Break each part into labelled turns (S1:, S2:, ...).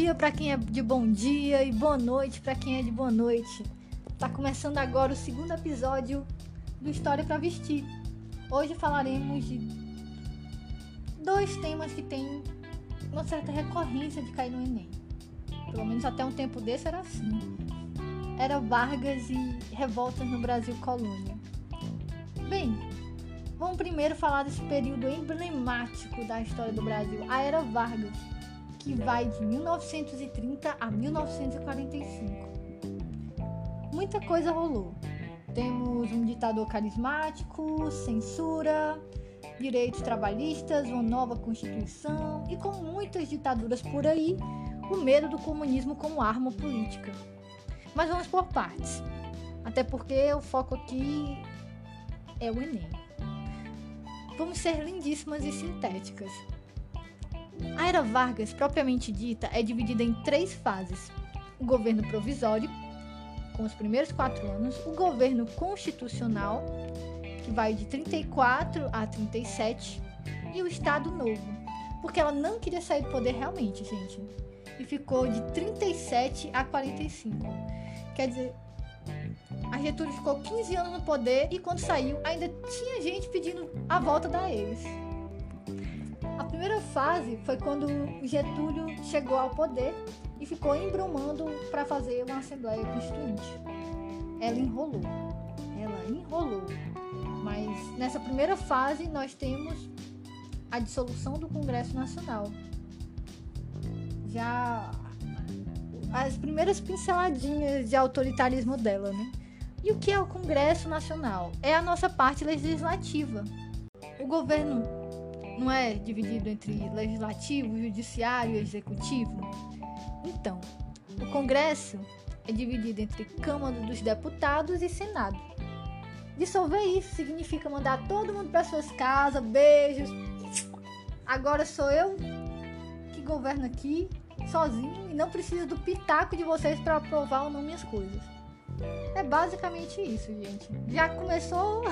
S1: dia para quem é de bom dia e boa noite para quem é de boa noite. Tá começando agora o segundo episódio do História para Vestir. Hoje falaremos de dois temas que têm uma certa recorrência de cair no Enem. Pelo menos até um tempo desse era assim. Era Vargas e revoltas no Brasil colônia. Bem, vamos primeiro falar desse período emblemático da história do Brasil, a Era Vargas que vai de 1930 a 1945. Muita coisa rolou. Temos um ditador carismático, censura, direitos trabalhistas, uma nova constituição e com muitas ditaduras por aí, o medo do comunismo como arma política. Mas vamos por partes. Até porque o foco aqui é o Enem. Vamos ser lindíssimas e sintéticas. A Era Vargas, propriamente dita, é dividida em três fases: o governo provisório, com os primeiros quatro anos, o governo constitucional, que vai de 34 a 37, e o Estado Novo, porque ela não queria sair do poder realmente, gente, e ficou de 37 a 45. Quer dizer, a Getúlio ficou 15 anos no poder e quando saiu ainda tinha gente pedindo a volta da ex primeira fase foi quando Getúlio chegou ao poder e ficou embromando para fazer uma Assembleia Constituinte. Ela enrolou. Ela enrolou. Mas nessa primeira fase nós temos a dissolução do Congresso Nacional. Já as primeiras pinceladinhas de autoritarismo dela, né? E o que é o Congresso Nacional? É a nossa parte legislativa. O governo não é dividido entre legislativo, judiciário e executivo? Então, o Congresso é dividido entre Câmara dos Deputados e Senado. Dissolver isso significa mandar todo mundo para suas casas, beijos. Agora sou eu que governo aqui sozinho e não preciso do pitaco de vocês para aprovar ou não minhas coisas. É basicamente isso, gente. Já começou.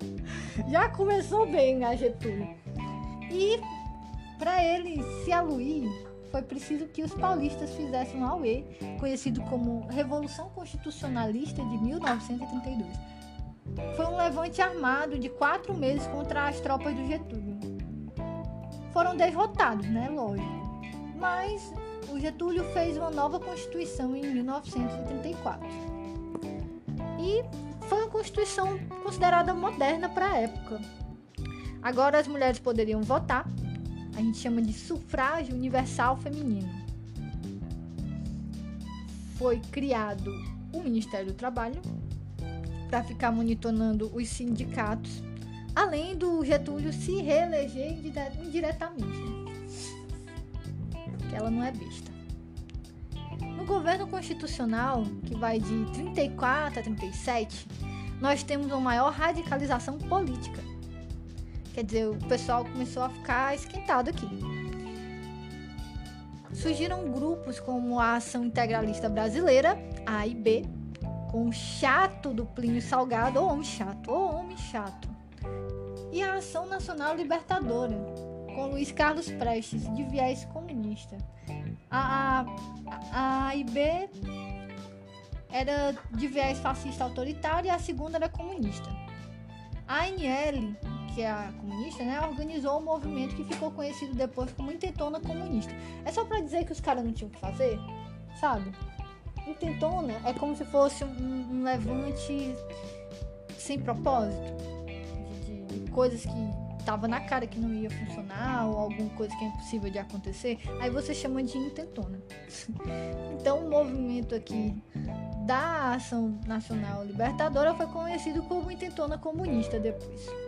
S1: Já começou bem a Getúlio. E para ele se aluir, foi preciso que os paulistas fizessem um auê, conhecido como Revolução Constitucionalista de 1932. Foi um levante armado de quatro meses contra as tropas do Getúlio. Foram derrotados, né? Lógico. Mas o Getúlio fez uma nova Constituição em 1934. E foi uma Constituição considerada moderna para a época Agora as mulheres poderiam votar. A gente chama de sufrágio universal feminino. Foi criado o Ministério do Trabalho para ficar monitorando os sindicatos, além do Getúlio se reeleger indiretamente. Que ela não é besta. No governo constitucional, que vai de 34 a 37, nós temos uma maior radicalização política Quer dizer, o pessoal começou a ficar esquentado aqui. Surgiram grupos como a Ação Integralista Brasileira, A e B, com o chato do Plínio Salgado, ou homem chato, ou homem chato. E a Ação Nacional Libertadora, com Luiz Carlos Prestes, de viés comunista. A, a, a B era de viés fascista autoritário e a segunda era comunista. A ANL que é a comunista, né, organizou um movimento que ficou conhecido depois como Intentona Comunista. É só para dizer que os caras não tinham o que fazer, sabe? Intentona é como se fosse um, um levante sem propósito, de, de coisas que tava na cara que não ia funcionar ou alguma coisa que é impossível de acontecer, aí você chama de intentona. então o movimento aqui da Ação Nacional Libertadora foi conhecido como intentona comunista depois.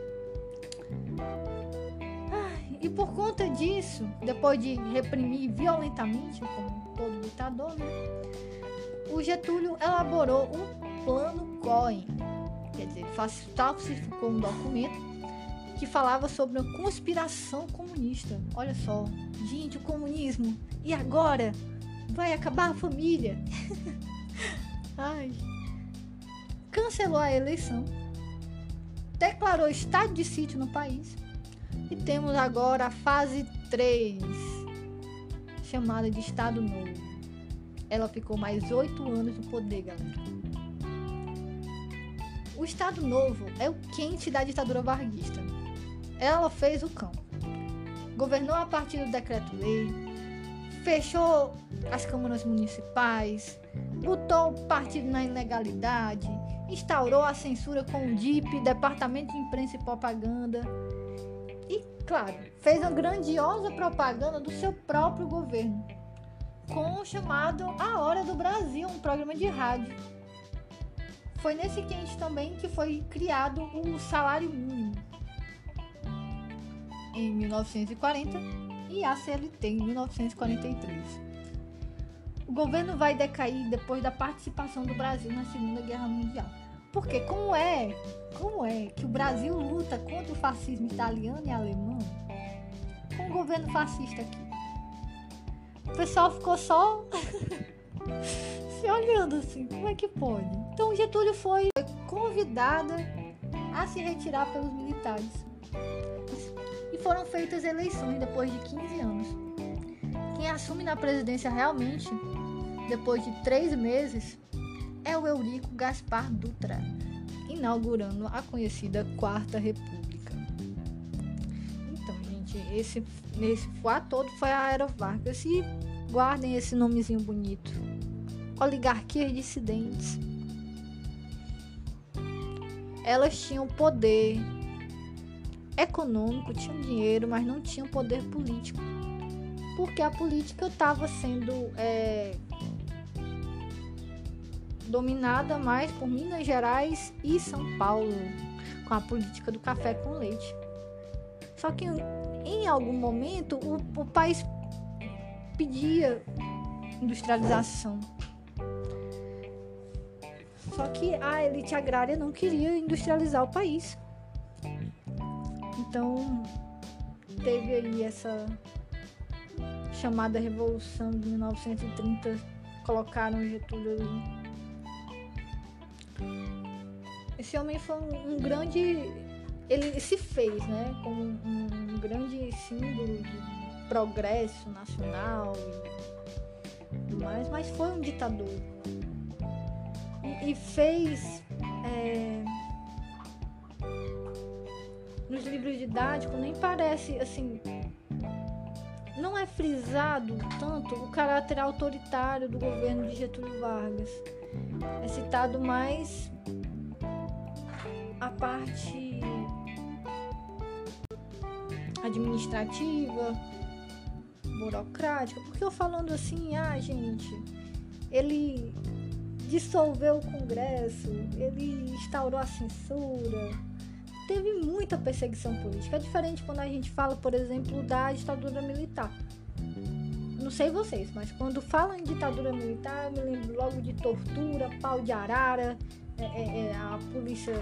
S1: E por conta disso, depois de reprimir violentamente, como todo ditador, né, o Getúlio elaborou um plano Cohen, quer dizer, falsificou um documento que falava sobre uma conspiração comunista. Olha só, gente, o comunismo. E agora? Vai acabar a família. Ai. Cancelou a eleição. Declarou estado de sítio no país e temos agora a fase 3, chamada de Estado Novo. Ela ficou mais oito anos no poder, galera. O Estado Novo é o quente da ditadura varguista. Ela fez o cão. Governou a partir do decreto-lei, fechou as câmaras municipais, botou o partido na ilegalidade, instaurou a censura com o DIP, Departamento de Imprensa e Propaganda, e, claro, fez uma grandiosa propaganda do seu próprio governo, com o chamado A Hora do Brasil, um programa de rádio. Foi nesse quente também que foi criado o salário mínimo em 1940 e a CLT em 1943. O governo vai decair depois da participação do Brasil na Segunda Guerra Mundial. Porque como é, como é que o Brasil luta contra o fascismo italiano e alemão com o governo fascista aqui? O pessoal ficou só se olhando assim, como é que pode? Então Getúlio foi convidada a se retirar pelos militares. Foram feitas eleições depois de 15 anos. Quem assume na presidência realmente depois de três meses, é o Eurico Gaspar Dutra, inaugurando a conhecida Quarta República. Então, gente, esse, esse fuá todo foi a Era Vargas e guardem esse nomezinho bonito. Oligarquias dissidentes. Elas tinham poder econômico, tinham dinheiro, mas não tinham poder político. Porque a política estava sendo é, dominada mais por Minas Gerais e São Paulo, com a política do café com leite. Só que em algum momento o, o país pedia industrialização. Só que a elite agrária não queria industrializar o país. Então teve aí essa chamada Revolução de 1930, colocaram Getúlio ali esse homem foi um, um grande. Ele se fez, né? Como um, um grande símbolo de progresso nacional e tudo mais, mas foi um ditador. E, e fez. É, nos livros didáticos nem parece assim não é frisado tanto o caráter autoritário do governo de Getúlio Vargas. É citado mais a parte administrativa, burocrática, porque eu falando assim, ah, gente, ele dissolveu o Congresso, ele instaurou a censura, teve muita perseguição política. É diferente quando a gente fala, por exemplo, da ditadura militar. Não sei vocês, mas quando falam em ditadura militar, eu me lembro logo de tortura, pau de arara, é, é, é, a polícia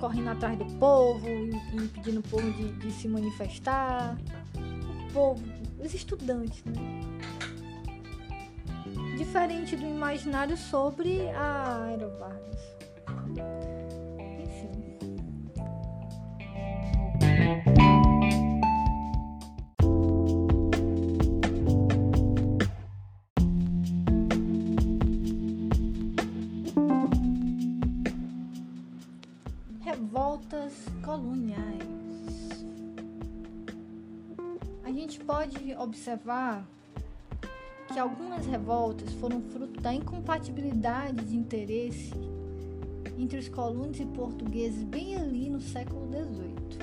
S1: correndo atrás do povo, impedindo o povo de, de se manifestar. O povo, os estudantes, né? Diferente do imaginário sobre a Aero Vargas. Coloniais. A gente pode observar que algumas revoltas foram fruto da incompatibilidade de interesse entre os colonos e portugueses bem ali no século XVIII,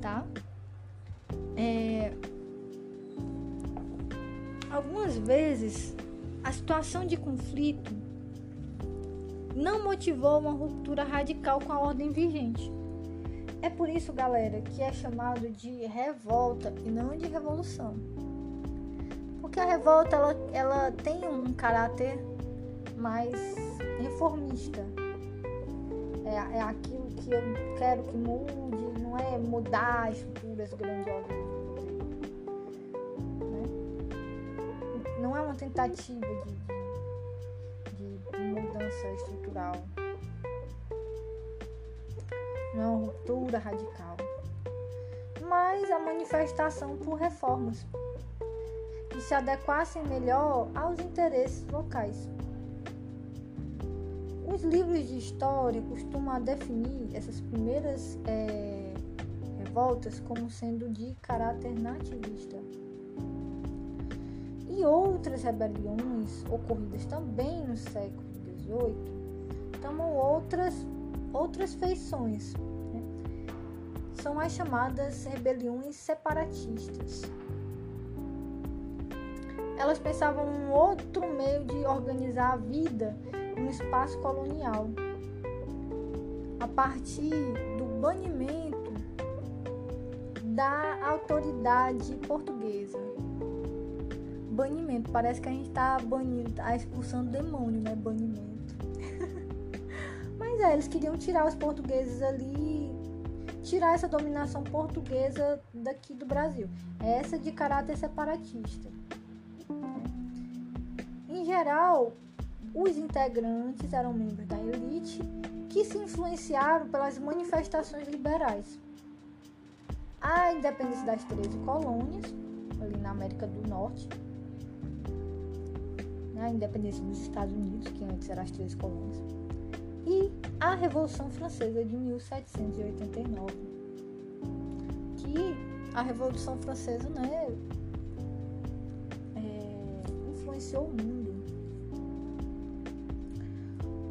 S1: tá? É... Algumas vezes a situação de conflito não motivou uma ruptura radical com a ordem vigente. É por isso, galera, que é chamado de revolta e não de revolução. Porque a revolta ela, ela tem um caráter mais reformista. É, é aquilo que eu quero que mude, não é mudar estruturas grandiosas né? Não é uma tentativa de mudança estrutural, não é uma ruptura radical, mas a manifestação por reformas. e se adequassem melhor aos interesses locais. Os livros de história costumam definir essas primeiras é, revoltas como sendo de caráter nativista. E outras rebeliões ocorridas também no século XVIII tomam outras, outras feições. Né? São as chamadas rebeliões separatistas. Elas pensavam um outro meio de organizar a vida no espaço colonial, a partir do banimento da autoridade portuguesa. Banimento, parece que a gente está banindo, tá expulsando demônio, né? Banimento. Mas é, eles queriam tirar os portugueses ali, tirar essa dominação portuguesa daqui do Brasil. Essa de caráter separatista. Em geral, os integrantes eram membros da elite que se influenciaram pelas manifestações liberais a independência das 13 colônias, ali na América do Norte, né, a independência dos Estados Unidos, que antes eram as 13 colônias, e a Revolução Francesa de 1789, que a Revolução Francesa né, é, influenciou o mundo.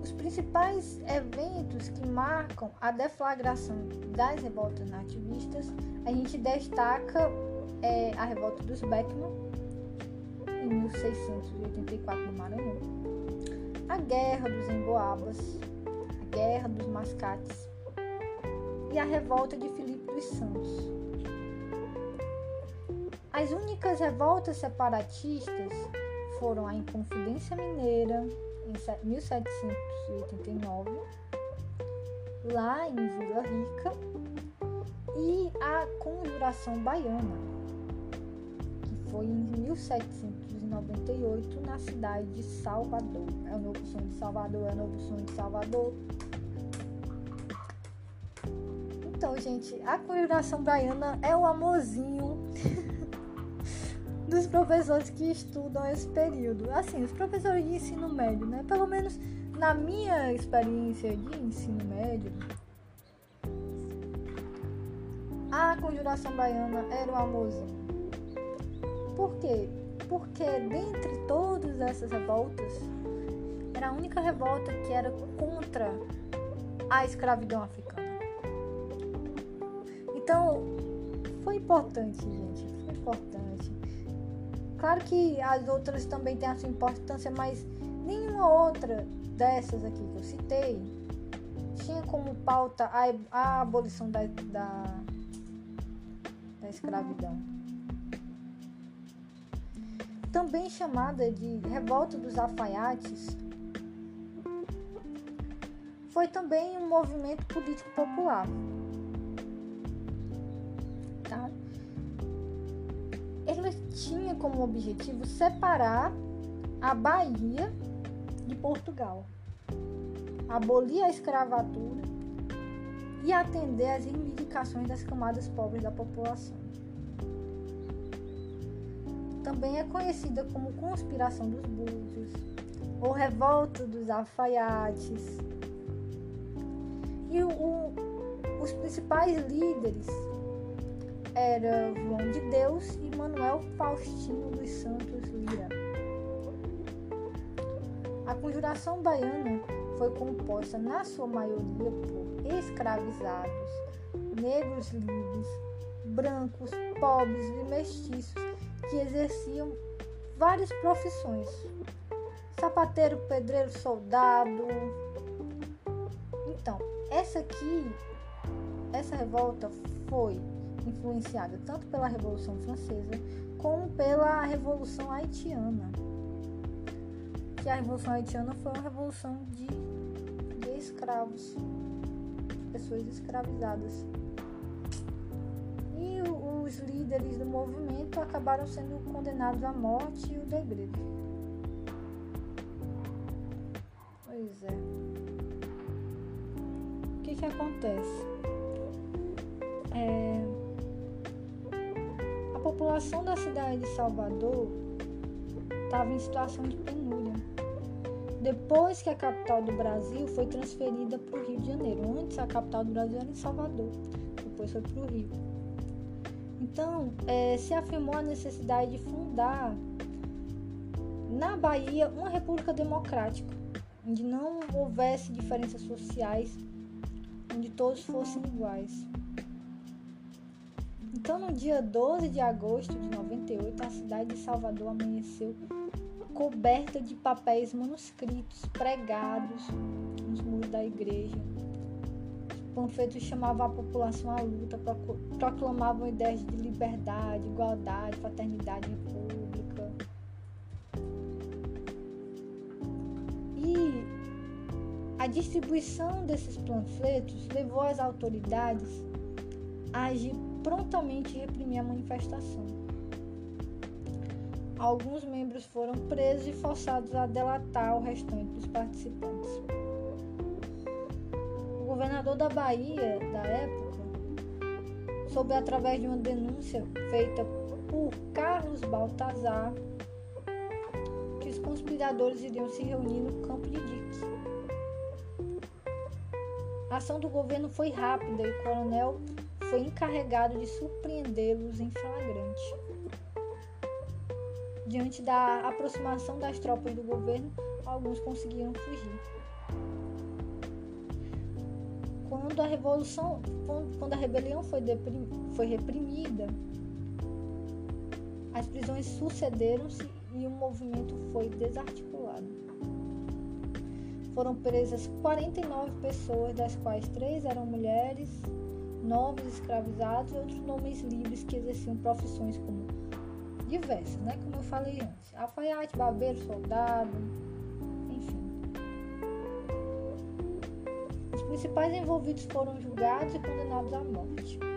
S1: Os principais eventos que marcam a deflagração das revoltas nativistas a gente destaca é, a revolta dos Beckman, em 1684 no Maranhão, a Guerra dos Emboabas, Guerra dos Mascates e a revolta de Filipe dos Santos. As únicas revoltas separatistas foram a Inconfidência Mineira, em 1789, lá em Vila Rica, e a Conjuração Baiana, que foi em 1798 na cidade de Salvador. É o novo sonho de Salvador, é o novo sonho de Salvador. Então, gente, a Conjuração Baiana é o amorzinho dos professores que estudam esse período. Assim, os professores de ensino médio, né? Pelo menos na minha experiência de ensino médio, a conjuração baiana era o amorzinho. Por quê? Porque dentre todas essas revoltas, era a única revolta que era contra a escravidão africana. Então, foi importante, gente, foi importante. Claro que as outras também têm a sua importância, mas nenhuma outra dessas aqui que eu citei tinha como pauta a, a abolição da, da da escravidão. Também chamada de Revolta dos Alfaiates, foi também um movimento político popular. Tá? Ele tinha como objetivo separar a Bahia de Portugal, abolir a escravatura e atender às reivindicações das camadas pobres da população. Também é conhecida como Conspiração dos Búzios ou Revolta dos Alfaiates. E o, os principais líderes eram João de Deus e Manuel Faustino dos Santos Lira. A conjuração baiana foi composta na sua maioria por escravizados, negros livres, brancos, pobres e mestiços que exerciam várias profissões: sapateiro, pedreiro, soldado. Então, essa aqui, essa revolta foi influenciada tanto pela Revolução Francesa como pela Revolução Haitiana. Que a Revolução Haitiana foi uma revolução de escravos, pessoas escravizadas. Os líderes do movimento acabaram sendo condenados à morte e o degredo. Pois é. O que que acontece? É... A população da cidade de Salvador estava em situação de penúria. Depois que a capital do Brasil foi transferida para o Rio de Janeiro. Antes a capital do Brasil era em Salvador, depois foi para o Rio. Então, é, se afirmou a necessidade de fundar na Bahia uma república democrática, onde não houvesse diferenças sociais, onde todos fossem iguais. Então, no dia 12 de agosto de 98, a cidade de Salvador amanheceu coberta de papéis manuscritos pregados nos muros da igreja. Os panfletos chamavam a população à luta, proclamavam ideias de liberdade, igualdade, fraternidade, república. E a distribuição desses panfletos levou as autoridades a agir prontamente reprimir a manifestação. Alguns membros foram presos e forçados a delatar o restante dos participantes. Governador da Bahia, da época, soube através de uma denúncia feita por Carlos Baltazar que os conspiradores iriam se reunir no campo de Dix. A ação do governo foi rápida e o coronel foi encarregado de surpreendê-los em flagrante. Diante da aproximação das tropas do governo, alguns conseguiram fugir. Quando a revolução, quando a rebelião foi, foi reprimida, as prisões sucederam-se e o movimento foi desarticulado. Foram presas 49 pessoas, das quais três eram mulheres novos escravizados e outros homens livres que exerciam profissões como diversas, né? Como eu falei antes, alfaiate, barbeiro, soldado, principais envolvidos foram julgados e condenados à morte.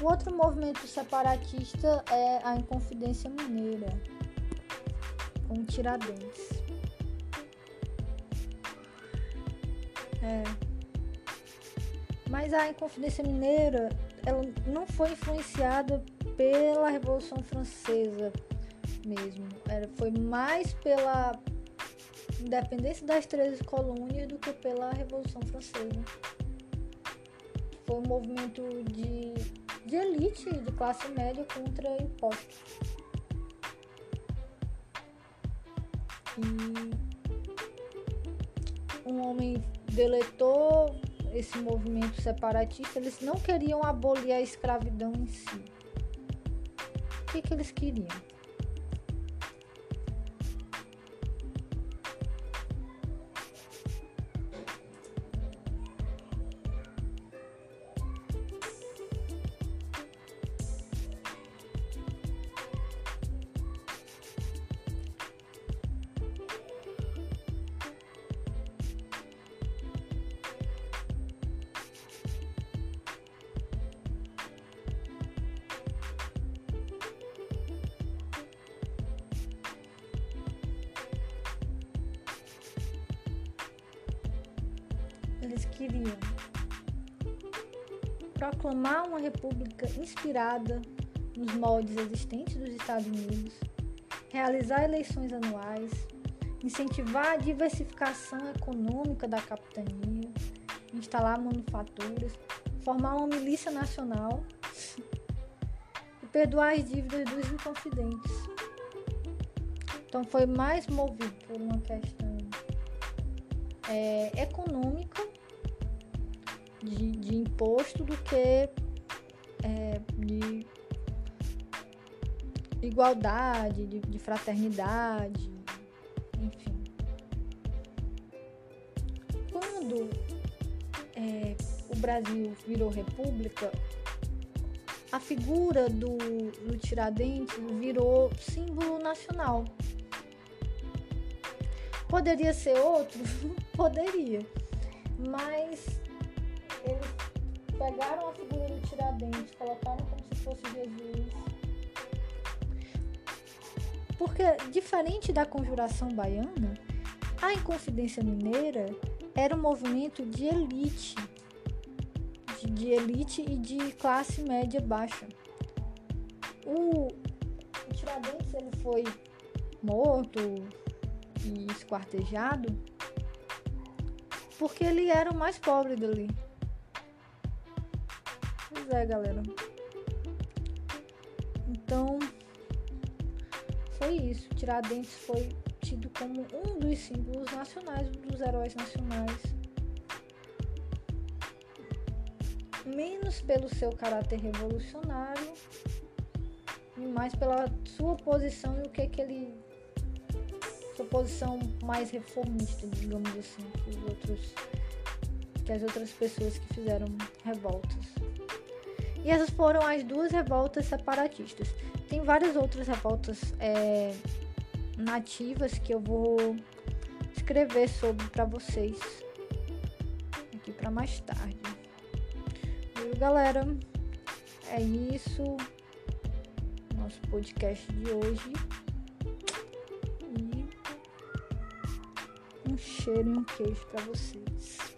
S1: O outro movimento separatista é a Inconfidência Mineira, com Tiradentes. É. Mas a Inconfidência Mineira ela não foi influenciada pela Revolução Francesa mesmo. Ela foi mais pela independência das 13 colônias do que pela Revolução Francesa. Foi um movimento de de elite de classe média contra impostos. E um homem deletou esse movimento separatista, eles não queriam abolir a escravidão em si. O que, que eles queriam? Eles queriam proclamar uma república inspirada nos moldes existentes dos Estados Unidos, realizar eleições anuais, incentivar a diversificação econômica da capitania, instalar manufaturas, formar uma milícia nacional e perdoar as dívidas dos inconfidentes. Então foi mais movido por uma questão é, econômica de, de imposto do que é, de igualdade, de, de fraternidade, enfim. Quando é, o Brasil virou república, a figura do, do Tiradentes virou símbolo nacional. Poderia ser outro? Poderia. Mas eles pegaram a figura do Tiradentes, colocaram como se fosse Jesus. Porque, diferente da conjuração baiana, a Inconfidência Mineira era um movimento de elite, de, de elite e de classe média baixa. O, o Tiradentes ele foi morto e esquartejado porque ele era o mais pobre dali. Pois é, galera. Então, foi isso. Tiradentes foi tido como um dos símbolos nacionais, dos heróis nacionais. Menos pelo seu caráter revolucionário, e mais pela sua posição e o que, que ele sua posição mais reformista, digamos assim, que os outros que as outras pessoas que fizeram revoltas. E essas foram as duas revoltas separatistas. Tem várias outras revoltas é, nativas que eu vou escrever sobre para vocês aqui para mais tarde. Viu, galera? É isso. Nosso podcast de hoje. cheiro e um queijo para vocês.